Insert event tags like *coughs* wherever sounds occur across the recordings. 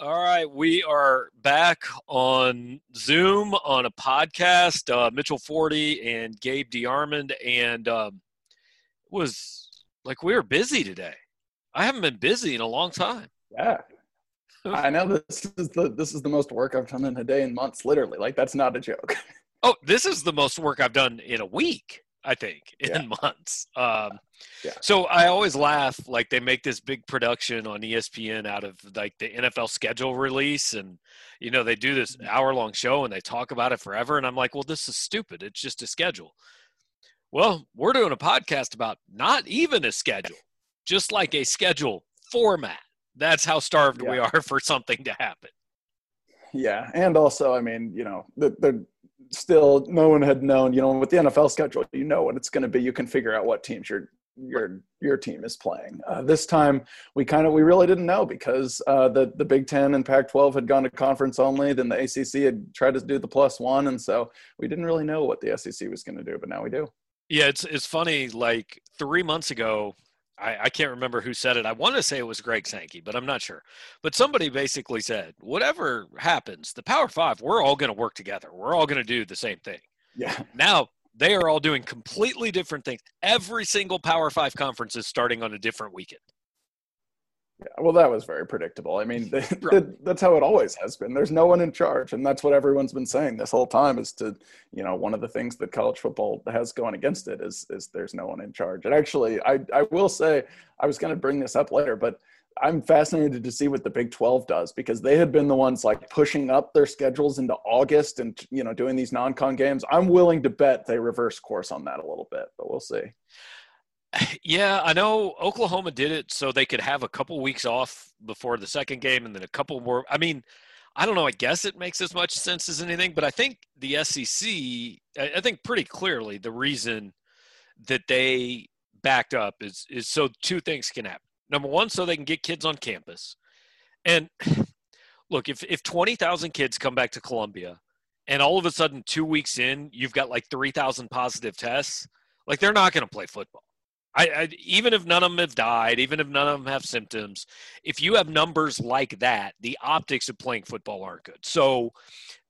All right, we are back on Zoom on a podcast. Uh, Mitchell Forde and Gabe DeArmond, and um, it was like we were busy today. I haven't been busy in a long time. Yeah, *laughs* I know this is the this is the most work I've done in a day in months. Literally, like that's not a joke. Oh, this is the most work I've done in a week. I think *laughs* in yeah. months. Um, yeah. So I always laugh like they make this big production on ESPN out of like the NFL schedule release, and you know they do this mm-hmm. hour long show and they talk about it forever, and I'm like, well, this is stupid. It's just a schedule. Well, we're doing a podcast about not even a schedule, just like a schedule format. That's how starved yeah. we are *laughs* for something to happen. Yeah, and also, I mean, you know, the the still no one had known you know with the nfl schedule you know what it's going to be. You can figure out what teams your your your team is playing. Uh, this time we kind of we really didn't know because uh, the the big 10 and pac 12 had gone to conference only then the acc had tried to do the plus one and so we didn't really know what the sec was going to do but now we do. Yeah it's it's funny like three months ago I, I, can't remember who said it. I want to say it was Greg Sankey, but I'm not sure. But somebody basically said, whatever happens, the Power Five, we're all going to work together. We're all going to do the same thing. Yeah. Now they are all doing completely different things. Every single Power Five conference is starting on a different weekend. Yeah, well, that was very predictable. I mean, *laughs* *laughs* right. that's how it always has been. There's no one in charge, and that's what everyone's been saying this whole time. Is to, you know, one of the things that college football has going against it is is there's no one in charge. And actually, I I will say I was going to bring this up later, but I'm fascinated to see what the Big 12 does because they had been the ones like pushing up their schedules into August and you know doing these non-con games. I'm willing to bet they reverse course on that a little bit, but we'll see. *laughs* Yeah, I know Oklahoma did it so they could have a couple weeks off before the second game and then a couple more. I mean, I don't know. I guess it makes as much sense as anything, but I think the SEC, I think pretty clearly the reason that they backed up is is so two things can happen. Number one, so they can get kids on campus. And *sighs* look, if if twenty thousand kids come back to Columbia, and all of a sudden two weeks in you've got like three thousand positive tests, like they're not going to play football. I, I, even if none of them have died, even if none of them have symptoms, if you have numbers like that, the optics of playing football aren't good. So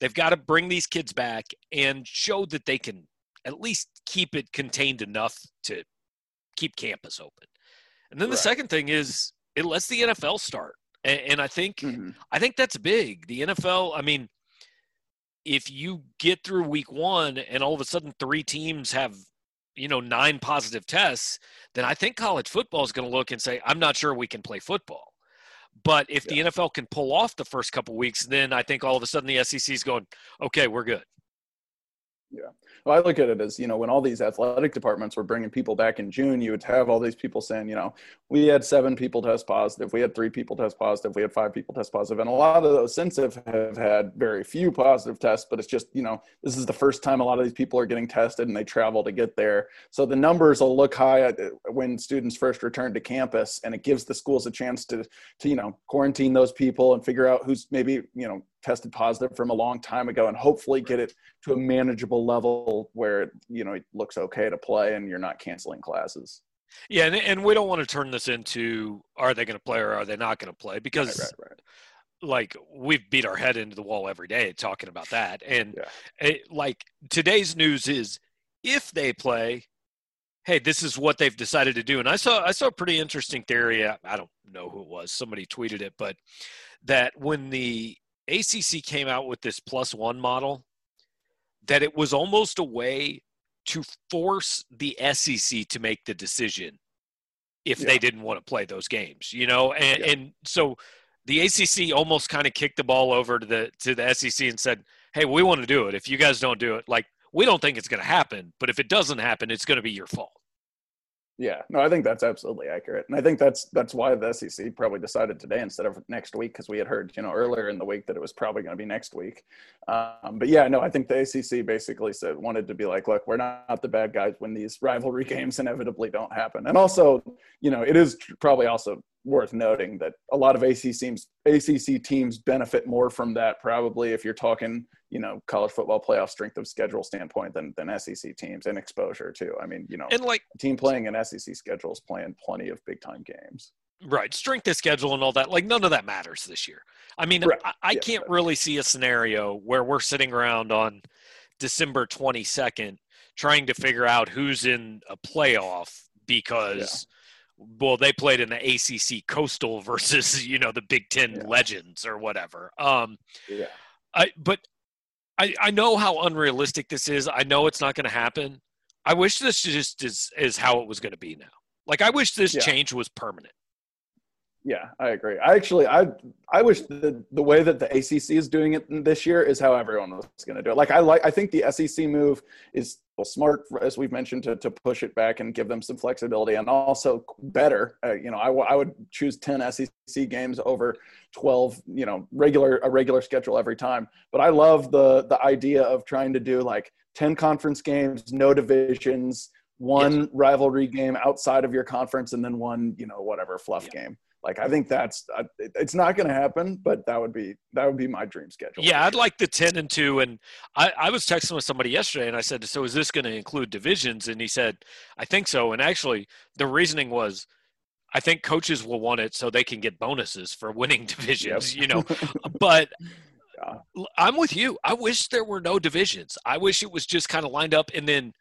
they've got to bring these kids back and show that they can at least keep it contained enough to keep campus open. And then right. the second thing is it lets the NFL start, and, and I think mm-hmm. I think that's big. The NFL, I mean, if you get through week one and all of a sudden three teams have you know nine positive tests then i think college football is going to look and say i'm not sure we can play football but if yeah. the nfl can pull off the first couple weeks then i think all of a sudden the sec is going okay we're good yeah well, I look at it as, you know, when all these athletic departments were bringing people back in June, you would have all these people saying, you know, we had seven people test positive, we had three people test positive, we had five people test positive. And a lot of those since have, have had very few positive tests, but it's just, you know, this is the first time a lot of these people are getting tested and they travel to get there. So the numbers will look high uh, when students first return to campus and it gives the schools a chance to, to, you know, quarantine those people and figure out who's maybe, you know, tested positive from a long time ago and hopefully get it to a manageable level where it, you know it looks okay to play and you're not canceling classes yeah and, and we don't want to turn this into are they going to play or are they not going to play because right, right, right. like we've beat our head into the wall every day talking about that and yeah. it, like today's news is if they play hey this is what they've decided to do and i saw i saw a pretty interesting theory i don't know who it was somebody tweeted it but that when the ACC came out with this plus one model that it was almost a way to force the SEC to make the decision if yeah. they didn't want to play those games, you know, and, yeah. and so the ACC almost kind of kicked the ball over to the to the SEC and said, "Hey, we want to do it. If you guys don't do it, like we don't think it's going to happen, but if it doesn't happen, it's going to be your fault." Yeah, no, I think that's absolutely accurate, and I think that's that's why the SEC probably decided today instead of next week because we had heard you know earlier in the week that it was probably going to be next week. Um, but yeah, no, I think the ACC basically said wanted to be like, look, we're not the bad guys when these rivalry *laughs* games inevitably don't happen, and also you know it is probably also worth noting that a lot of ACC teams ACC teams benefit more from that probably if you're talking you know college football playoff strength of schedule standpoint than than SEC teams and exposure too. I mean, you know, and like team playing an SEC schedule is playing plenty of big time games. right strength of schedule and all that. Like none of that matters this year. I mean, Right. I, I Yeah, can't right. really see a scenario where we're sitting around on December 22nd trying to figure out who's in a playoff because well they played in the ACC Coastal *laughs* versus you know the Big 10 Yeah. legends or whatever. Um Yeah. I but I I know how unrealistic this is. I know it's not going to happen. I wish this just is is how it was going to be now. Like I wish this Yeah. change was permanent. Yeah, I agree. I actually, I, I wish the the way that the ACC is doing it this year is how everyone was going to do it. Like I like, I think the SEC move is smart, as we've mentioned, to to push it back and give them some flexibility, and also better. Uh, you know, I, w- I would choose ten SEC games over twelve. You know, regular a regular schedule every time. But I love the the idea of trying to do like ten conference games, no divisions. One rivalry game outside of your conference, and then one, you know, whatever fluff Yeah. game. Like I think that's uh, it's not going to happen, but that would be that would be my dream schedule. Yeah, I'd like the ten and two. And I, I was texting with somebody yesterday, and I said, "So is this going to include divisions?" And he said, "I think so." And actually, the reasoning was, I think coaches will want it so they can get bonuses for winning *laughs* divisions. You know, *laughs* but Yeah. I'm with you. I wish there were no divisions. I wish it was just kind of lined up, and then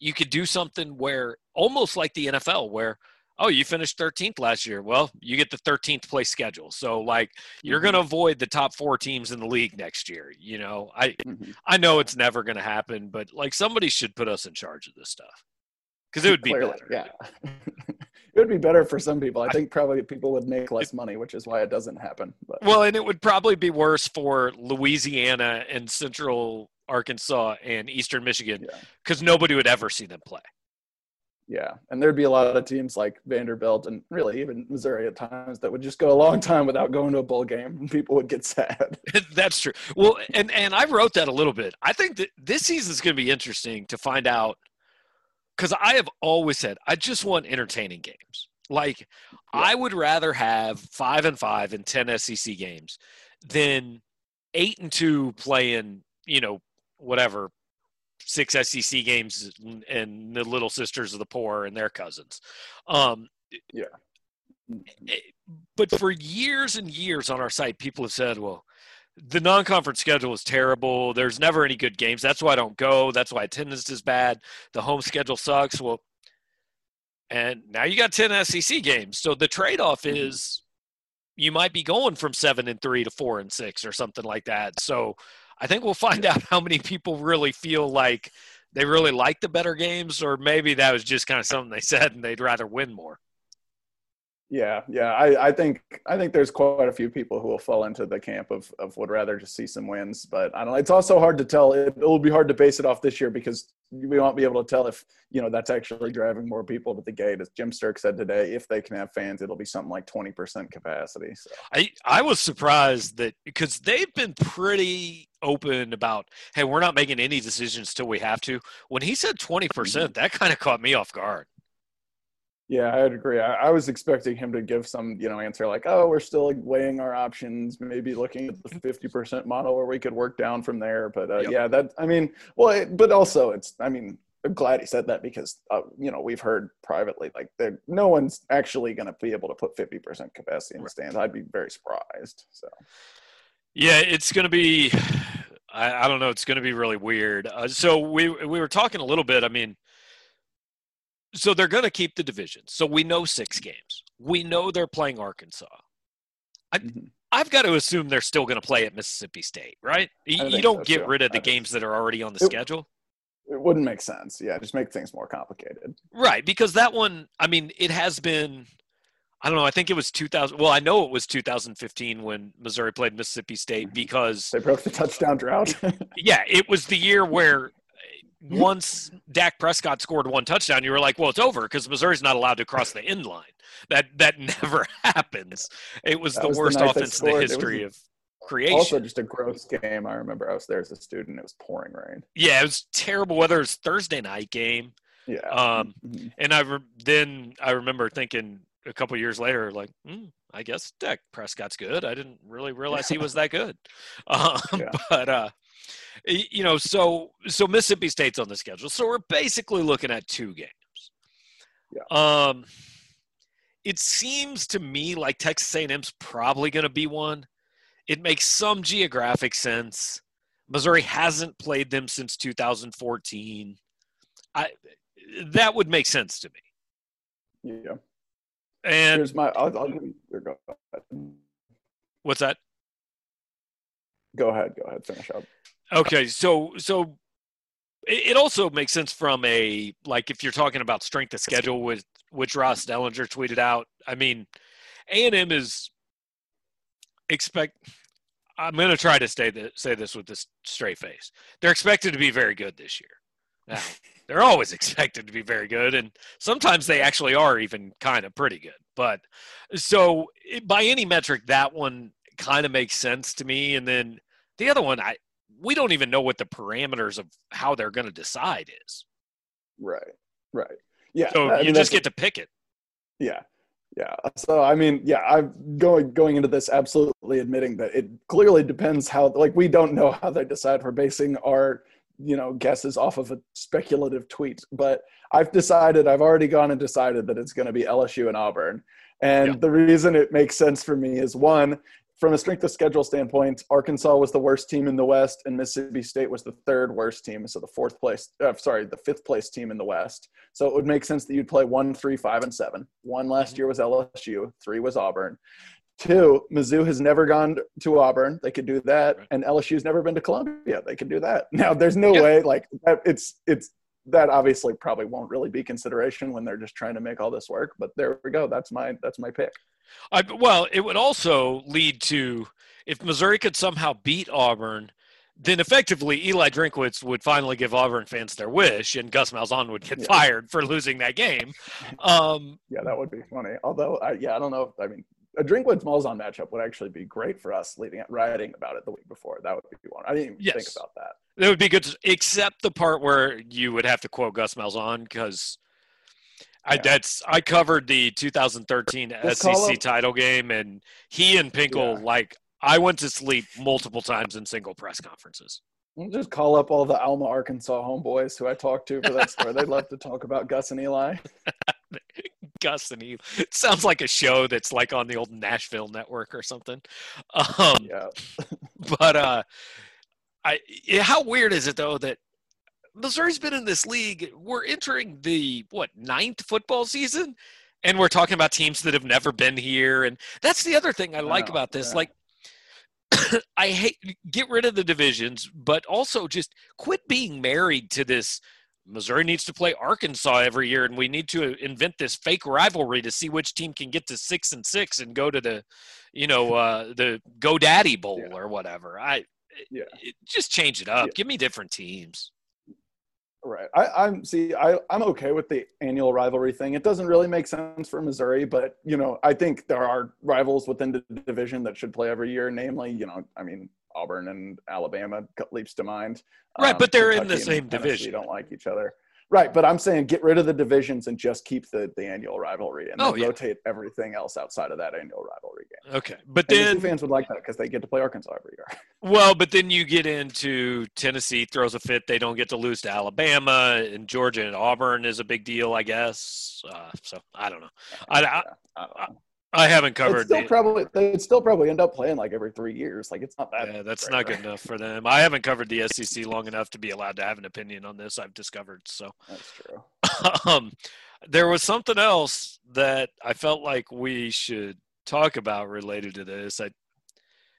you could do something where almost like the NFL, where oh, you finished 13th last year. Well, you get the 13th place schedule. So like you're Mhm. going to avoid the top four teams in the league next year. You know, I Mhm. I know it's never going to happen, but like somebody should put us in charge of this stuff because it would be Clearly, better. yeah. *laughs* it would be better for some people. I think probably people would make less money, which is why it doesn't happen. But Well, and it would probably be worse for Louisiana and Central Arkansas and Eastern Michigan yeah, because nobody would ever see them play. Yeah, and there'd be a lot of teams like Vanderbilt and really even Missouri at times that would just go a long time without going to a bowl game, and people would get *laughs* sad. *laughs* That's true. Well, and and I wrote that a little bit. I think that this season is going to be interesting to find out because I have always said I just want entertaining games. Like I would rather have five and five and ten SEC games than eight and two playing, you know, whatever six SEC games and the little sisters of the poor and their cousins. Um, yeah. but for years and years on our site, people have said, well, the non-conference schedule is terrible. There's never any good games. That's why I don't go. That's why attendance is bad. The home schedule sucks. Well, and now you got 10 SEC games. So the trade-off Mhm. is you might be going from seven and three to four and six or something like that. So I think we'll find out how many people really feel like they really like the better games, or maybe that was just kind of something they said and they'd rather win more. Yeah, yeah. I, I think I think there's quite a few people who will fall into the camp of of would rather just see some wins. But I don't. It's also hard to tell. It, it will be hard to base it off this year because we won't be able to tell if you know that's actually driving more people to the gate. As Jim Sterk said today, if they can have fans, it'll be something like twenty percent capacity. So I I was surprised that because they've been pretty open about hey we're not making any decisions till we have to. When he said twenty percent, mm-hmm. that kind of caught me off guard. Yeah, I'd agree. I, I was expecting him to give some you know answer like, oh, we're still weighing our options, maybe looking at the fifty percent model where we could work down from there. But uh, Yep. yeah, that I mean, well, it, but also it's I mean. I'm glad he said that because uh, you know we've heard privately like no one's actually going to be able to put 50% capacity in the stands. I'd be very surprised. So Yeah, it's going to be. *sighs* I, I don't know. It's going to be really weird. Uh, so we we were talking a little bit. I mean, so they're going to keep the division. So we know six games. We know they're playing Arkansas. mhm. I've got to assume they're still going to play at Mississippi State, right? You, I you don't so, get too. rid of the games that are already on the It- schedule. it wouldn't make sense. Yeah, just make things more complicated. Right, because that one, I mean, it has been. I don't know. I think it was 2000. Well, I know it was 2015 when Missouri played Mississippi State Mhm. because, They broke the touchdown drought. *laughs* yeah, it was the year where once Dak Prescott scored one touchdown, you were like, well, it's over because Missouri's not allowed to cross the end line. That that *laughs* never happens. It was That the was worst they offense in the history of creation. also, just a gross game. I remember I was there as a student. It was pouring rain. yeah, it was terrible weather. It was Thursday night game. Yeah. Um, Mhm. And I re- then I remember thinking a couple years later, like, hmm, I guess Dak Prescott's good. I didn't really realize he was that good. *laughs* Um, Yeah. But uh, you know, so so Mississippi State's on the schedule, so we're basically looking at two games. Yeah. Um, it seems to me like Texas A&M's probably going to be one. It makes some geographic sense. Missouri hasn't played them since 2014. I that would make sense to me. Yeah. And here's my. I'll, I'll give you. What's that? Go ahead. Go ahead. Finish up. Okay. So so it also makes sense from a like if you're talking about strength of schedule with which Ross Dellinger tweeted out. I mean, A and M is expect. I'm going to try to stay the, say this with this straight face. They're expected to be very good this year. Now, *laughs* they're always expected to be very good, and sometimes they actually are even kind of pretty good. But so by any metric, that one kind of makes sense to me. And then the other one, I we don't even know what the parameters of how they're going to decide is. Right. Right. Yeah. So I you mean, just get to pick it. Yeah. Yeah. So I mean, yeah, I'm going going into this absolutely admitting that it clearly depends how like we don't know how they decide. We're basing our you know guesses off of a speculative tweet, but I've decided I've already gone and decided that it's going to be LSU and Auburn. And the reason it makes sense for me is one, from a strength of schedule standpoint, Arkansas was the worst team in the West, and Mississippi State was the third worst team. So the fourth place, uh, sorry, the fifth place team in the West. So it would make sense that you'd play one, three, five, and seven. One last year was LSU, three was Auburn. Two, Mizzou has never gone to Auburn. They could do that, and LSU's never been to Columbia. They could do that. *laughs* Now, there's no yeah. way like it's it's that obviously probably won't really be consideration when they're just trying to make all this work. But there we go. That's my that's my pick. I, well, it would also lead to if Missouri could somehow beat Auburn, then effectively Eli Drinkwitz would finally give Auburn fans their wish, and Gus Malzahn would get yeah. fired for losing that game. Um, yeah, that would be funny. Although, I, yeah, I don't know. I mean, a Drinkwitz Malzahn matchup would actually be great for us. Leading writing about it the week before, that would be one. I didn't even yes. think about that. That would be good, to, except the part where you would have to quote Gus Malzahn because I that's I covered the 2013 SEC title game, and he and Pinkel yeah. like I went to sleep multiple times in single press conferences. Just call up all the Alma, Arkansas homeboys who I talked to for that story. They'd love to talk about Gus and Eli. *laughs* Gus and Eli. It sounds like a show that's like on the old Nashville network or something. Um, yeah. *laughs* but uh, I how weird is it though that Missouri's been in this league. We're entering the what ninth football season, and we're talking about teams that have never been here. And that's the other thing I like oh, about this. Yeah. Like, *coughs* I hate get rid of the divisions, but also just quit being married to this. Missouri needs to play Arkansas every year, and we need to invent this fake rivalry to see which team can get to six and six and go to the, you know, uh, the GoDaddy Bowl yeah. or whatever. I, yeah, it, just change it up. Yeah. Give me different teams. Right. I, am see. I, I'm okay with the annual rivalry thing. It doesn't really make sense for Missouri, but you know, I think there are rivals within the division that should play every year. Namely, you know, I mean, Auburn and Alabama leaps to mind. Right, um, but they're Kentucky in the same division. You don't like each other. Right, but I'm saying get rid of the divisions and just keep the, the annual rivalry and oh, yeah. rotate everything else outside of that annual rivalry game. Okay, but and then the fans would like that because they get to play Arkansas every year. *laughs* Well, but then you get into Tennessee throws a fit; they don't get to lose to Alabama, and Georgia and Auburn is a big deal, I guess. Uh, so I don't know. I, I, I, I haven't covered. Still probably they'd still probably end up playing like every three years. Like it's not that. Yeah, that's not good enough for them. I haven't covered the SEC long enough to be allowed to have an opinion on this. I've discovered. So that's true. *laughs* um, there was something else that I felt like we should talk about related to this. I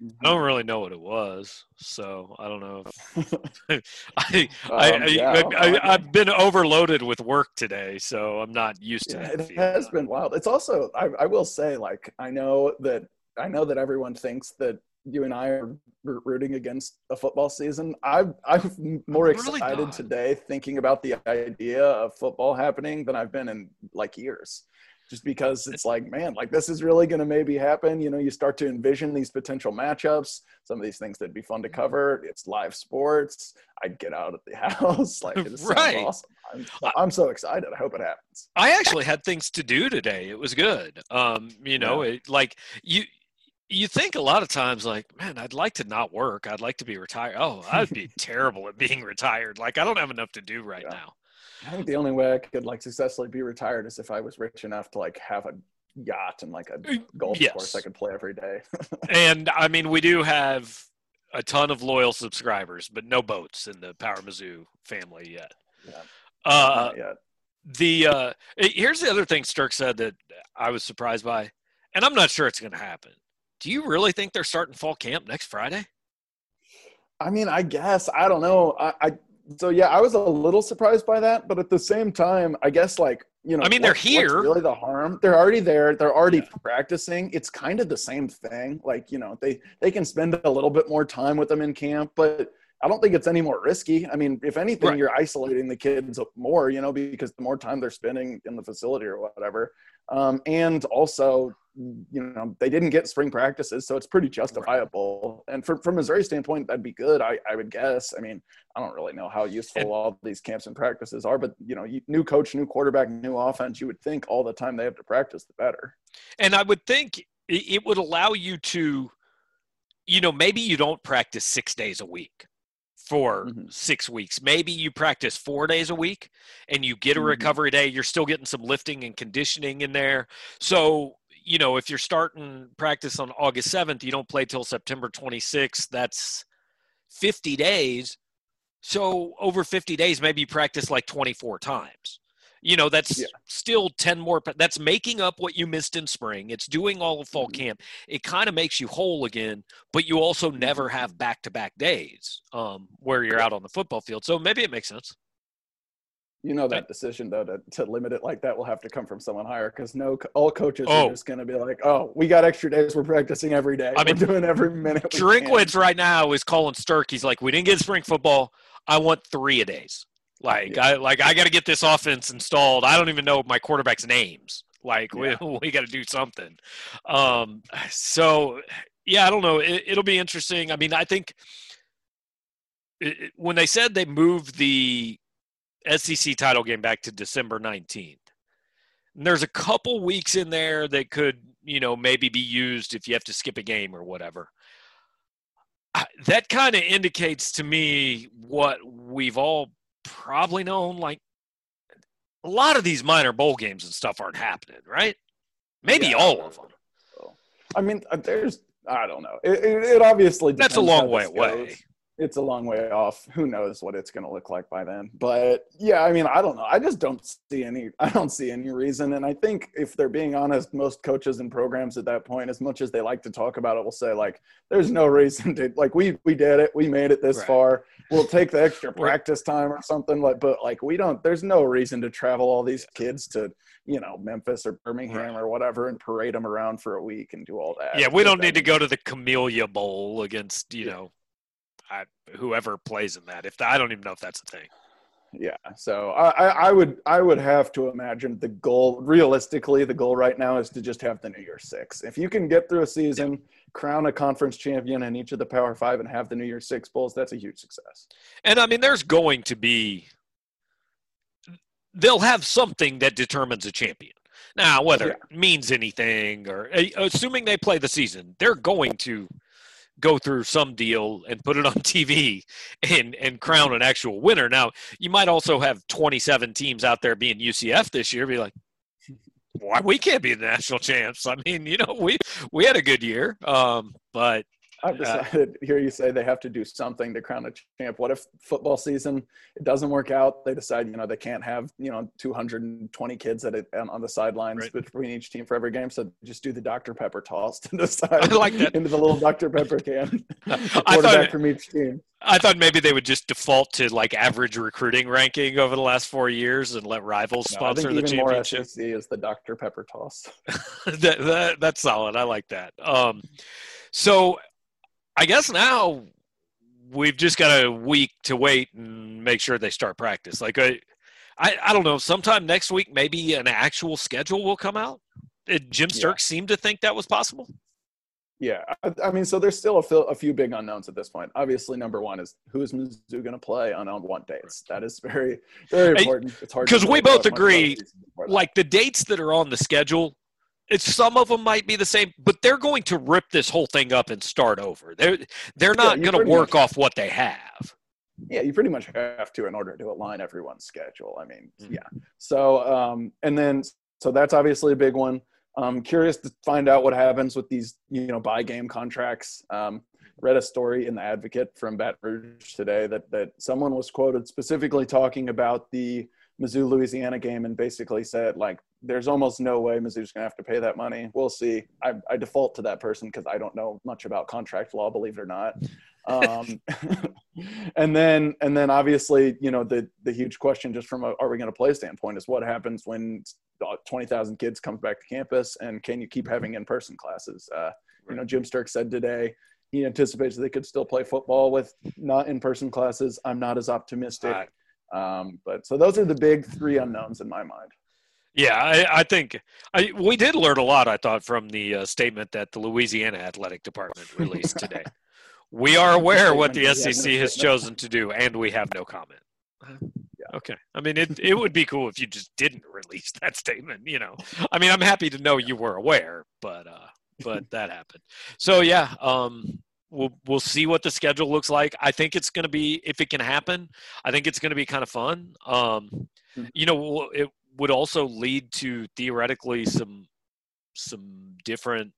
I don't really know what it was, so I don't know. *laughs* *laughs* I, um, I, yeah, I, have been overloaded with work today, so I'm not used to yeah, It has been wild. It's also, I, I will say, like I know that I know that everyone thinks that you and I are rooting against a football season. I'm I'm more I'm really excited not. today thinking about the idea of football happening than I've been in like years just because it's like, man, like this is really going to maybe happen. You know, you start to envision these potential matchups, some of these things that'd be fun to cover. It's live sports. I'd get out of the *laughs* house. Like, it right. awesome. I'm, I'm, so excited. I hope it happens. I actually had things to do today. It was good. Um, you know, yeah. it, like you, you think a lot of times like man i'd like to not work i'd like to be retired oh i'd be *laughs* terrible at being retired like i don't have enough to do right yeah. now I think the only way I could like successfully be retired is if I was rich enough to like have a yacht and like a golf Yes. course I could play every day. *laughs* and I mean, we do have a ton of loyal subscribers, but no boats in the Power Mizzou family yet. Yeah. Uh, Not yet. the uh, here's the other thing Sterk said that I was surprised by, and I'm not sure it's going to happen. Do you really think they're starting fall camp next Friday? I mean, I guess I don't know. I, I so yeah, I was a little surprised by that, but at the same time, I guess like you know, I mean, they're here. really, the harm they're already there. They're already practicing. It's kind of the same thing. Like you know, they they can spend a little bit more time with them in camp, but I don't think it's any more risky. I mean, if anything, Right. you're isolating the kids more, you know, because the more time they're spending in the facility or whatever. Um, and also, you know, they didn't get spring practices, so it's pretty justifiable. And from from Missouri standpoint, that'd be good. I, I would guess. I mean, I don't really know how useful all these camps and practices are, but you know, new coach, new quarterback, new offense. You would think all the time they have to practice, the better. And I would think it would allow you to, you know, maybe you don't practice six days a week for Mhm. six weeks. Maybe you practice four days a week and you get a Mhm. recovery day. You're still getting some lifting and conditioning in there. So, you know, if you're starting practice on August 7th, you don't play till September 26th. That's 50 days. So over 50 days, maybe you practice like 24 times. You know, that's Yeah. still 10 more. That's making up what you missed in spring. It's doing all of fall Mhm. camp. It kind of makes you whole again, but you also Mm-hmm. never have back to back days um, where you're out on the football field. So maybe it makes sense. You know that decision though to, to limit it like that will have to come from someone higher because no all coaches Oh. are just going to be like, oh, we got extra days. We're practicing every day. I mean, We're doing every minute. we can." Drinkwitz right now is calling Sterk. He's like, we didn't get spring football. I want three a days. Like Yeah. I like I got to get this offense installed. I don't even know my quarterback's names. Like Yeah. *laughs* we we got to do something. Um, so yeah, I don't know. It, it'll be interesting. I mean, I think when they said they moved the SEC title game back to December nineteenth, And there's a couple weeks in there that could you know maybe be used if you have to skip a game or whatever. I- That kind of indicates to me what we've all probably known. Like a lot of these minor bowl games and stuff aren't happening, right? Maybe Yeah. all of them. I mean, uh, there's I don't know. It, it, it obviously That's a long way this away. It's a long way off. Who knows what it's going to look like by then? But yeah, I mean, I don't know. I just don't see any. I don't see any reason. And I think if they're being honest, most coaches and programs at that point, as much as they like to talk about it, will say like, "There's no reason to like we we did it. We made it this Right. far. We'll take the extra *laughs* practice time or something." Like, but like we don't. There's no reason to travel all these kids to you know Memphis or Birmingham Right. or whatever and parade them around for a week and do all that. Yeah, we don't need to go to the Camellia Bowl against you Yeah. know, I, whoever plays in that. If I don't even know if that's a thing. Yeah, so I, I I would I would have to imagine the goal realistically the goal right now is to just have the New Year Six. If you can get through a season, crown a conference champion in each of the Power Five, and have the New Year Six bowls, that's a huge success. And I mean, there's going to be, they'll have something that determines a champion. Now, whether it means anything or assuming they play the season, they're going to go through some deal and put it on *laughs* TV and, and crown an actual winner. Now, you might also have 27 teams out there being UCF this year, be like, why we can't be the national champs? I mean, you know, we we had a good year, um, but I've decided *laughs* hear you say they have to do something to crown a champ. What if football season it doesn't work out? They decide you know they can't have you know 220 kids at it on the sidelines Right. between each team for every game, so just do the Dr Pepper toss to *laughs* decide I like that. into the little Dr Pepper can. *laughs* I thought from each team. I thought maybe they would just default to like average recruiting ranking over the last four years and let rivals No, I sponsor think the even more championship. SEC is the Dr Pepper toss. that, that, that's solid. I like that. Um, so I guess now we've just got a week to wait and make sure they start practice. Like I, I, I don't know. Sometime next week, maybe an actual schedule will come out. Did Jim Yeah. seemed to think that was possible? Yeah, I, I mean, so there's still a, fil- a few big unknowns at this point. Obviously, number one is who is Mizzou going to play on on what dates? That is very very important. It's hard to 'cause we both talk much about agree, the season before that. like the dates that are on the schedule it's some of them might be the same but they're going to rip this whole thing up and start over they're they're not you going to work much- off what they have yeah, you pretty much have to in order to align everyone's schedule. I mean, Mhm. yeah. So, um, and then so that's obviously a big one. I'm curious to find out what happens with these, you know, buy game contracts. Um, read a story in the Advocate from Baton Rouge today that that someone was quoted specifically talking about the Mizzou Louisiana game and basically said like, "There's almost no way Mizzou's going to have to pay that money. We'll see." I, I default to that person because I don't know much about contract law, believe it or not. Um, *laughs* and then and then obviously, you know, the the huge question just from a are we going to play standpoint is what happens when 20,000 kids come back to campus and can you keep having in person classes? Uh, you know, Jim Sterk said today he anticipates they could still play football with not in person classes. I'm not as optimistic. Um, but so those are the big three unknowns in my mind. Yeah, I, I think I, we did learn a lot. I thought from the uh, statement that the Louisiana Athletic Department *laughs* released today. we are aware what the SEC has chosen to do, and we have no comment. Yeah. Okay. I mean, it it would be cool if you just didn't release *laughs* that statement. You know, I mean, I'm happy to know you were aware, but uh, but that happened. So yeah, um, we'll we'll see what the schedule looks like. I think it's going to be if it can happen. I think it's going to be kind of fun. Um, hmm. you know, it would also lead to theoretically some some different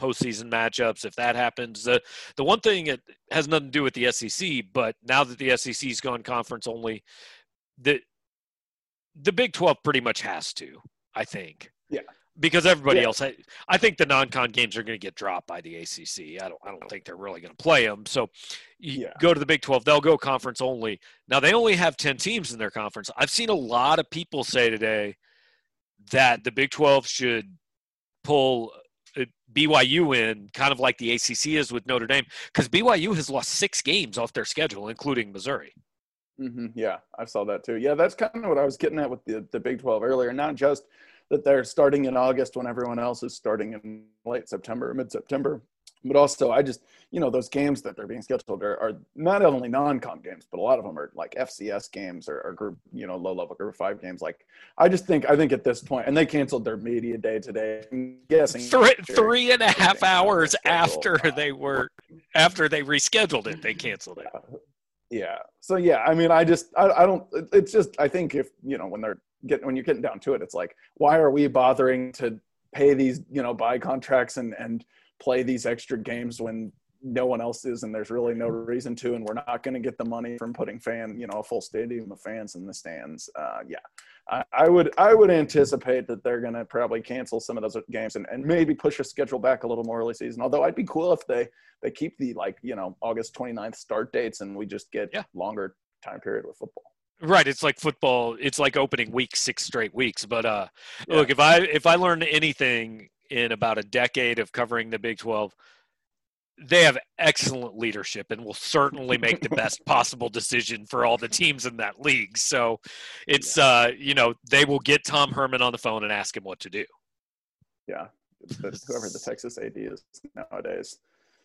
postseason matchups if that happens. The the one thing it has nothing to do with the SEC, but now that the SEC's gone conference only, the the Big Twelve pretty much has to. I think. Yeah because everybody yeah. else I, I, think the non-con games are going to get dropped by the ACC. I don't I don't think they're really going to play them. So you yeah. go to the Big 12, they'll go conference only. Now they only have 10 teams in their conference. I've seen a lot of people say today that the Big 12 should pull uh, BYU in kind of like the ACC is with Notre Dame cuz BYU has lost 6 games off their schedule including Missouri. Mm-hmm. Yeah, I saw that too. Yeah, that's kind of what I was getting at with the, the Big 12 earlier. Not just – that they're starting in August when everyone else is starting in late September or mid September. But also, I just, you know, those games that they're being scheduled are, are not only non con games, but a lot of them are like FCS games or, or group, you know, low level group five games. Like, I just think, I think at this point, and they canceled their media day today. I'm guessing three, three and a half hours after they were, after they rescheduled it, they canceled it. Yeah. So, yeah, I mean, I just, I, I don't, it's just, I think if, you know, when they're, get when you're getting down to it, it's like, why are we bothering to pay these, you know, buy contracts and and play these extra games when no one else is and there's really no reason to and we're not going to get the money from putting fan you know a full stadium of fans in the stands? Uh, yeah. I, I, would i would anticipate that they're going to probably cancel some of those games and, and maybe push a schedule back a little more early season. Although i'd be cool if they they keep the like you know august 29th start dates and we just get yeah. longer time period with football Right, it's like football. It's like opening week six straight weeks. But uh, yeah. look, if I if I learned anything in about a decade of covering the Big Twelve, they have excellent leadership and will certainly make the *laughs* best possible decision for all the teams in that league. So it's yeah. uh, you know they will get Tom Herman on the phone and ask him what to do. Yeah, whoever the Texas AD is nowadays.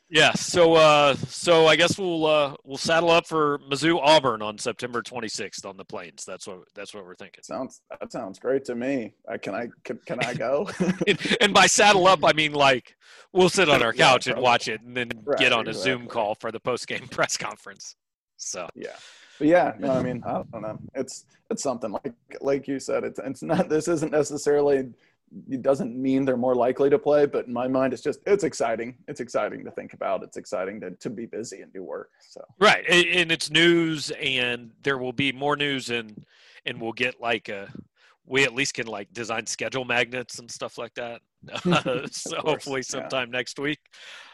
Yeah, so uh, so I guess we'll uh, we'll saddle up for Mizzou Auburn on September 26th on the plains. That's what that's what we're thinking. Sounds that sounds great to me. Uh, can I can, can I go? *laughs* and, and, by saddle up, I mean like we'll sit on our couch yeah, and watch it, and then right, get on a exactly. Zoom call for the post game *laughs* press conference. So yeah, but yeah, no, I mean I don't know. It's it's something like like you said. It's it's not. This isn't necessarily it doesn't mean they're more likely to play, but in my mind, it's just it's exciting. It's exciting to think about. It's exciting to to be busy and do work. So right, and it's news, and there will be more news, and and we'll get like a we at least can like design schedule magnets and stuff like that. *laughs* *laughs* so hopefully sometime yeah. next week.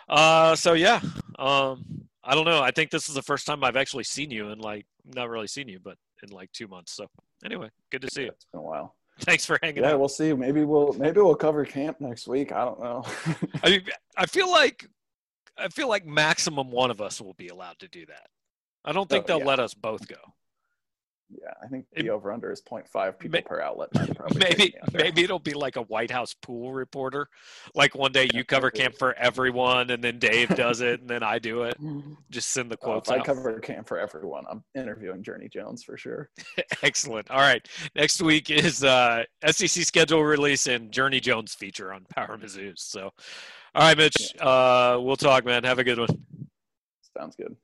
Uh, so yeah, um, I don't know. I think this is the first time I've actually seen you in like not really seen you, but in like two months. So anyway, good to see yeah, you. It's been a while. *laughs* Thanks for hanging yeah, out. Yeah, we'll see. Maybe we'll maybe we'll cover camp next week. I don't know. *laughs* I mean, I feel like I feel like maximum one of us will be allowed to do that. I don't think oh, they'll yeah. let us both go. Yeah, I think the over under is 0.5 people may, per outlet. Maybe maybe it'll be like a White House pool reporter. Like one day you cover camp for everyone, and then Dave does it, and then I do it. *laughs* Just send the quotes. Oh, if I cover camp for everyone. I'm interviewing Journey Jones for sure. *laughs* Excellent. All right, next week is uh, SEC schedule release and Journey Jones feature on Power Mizzou. So, all right, Mitch. Uh, we'll talk, man. Have a good one. Sounds good.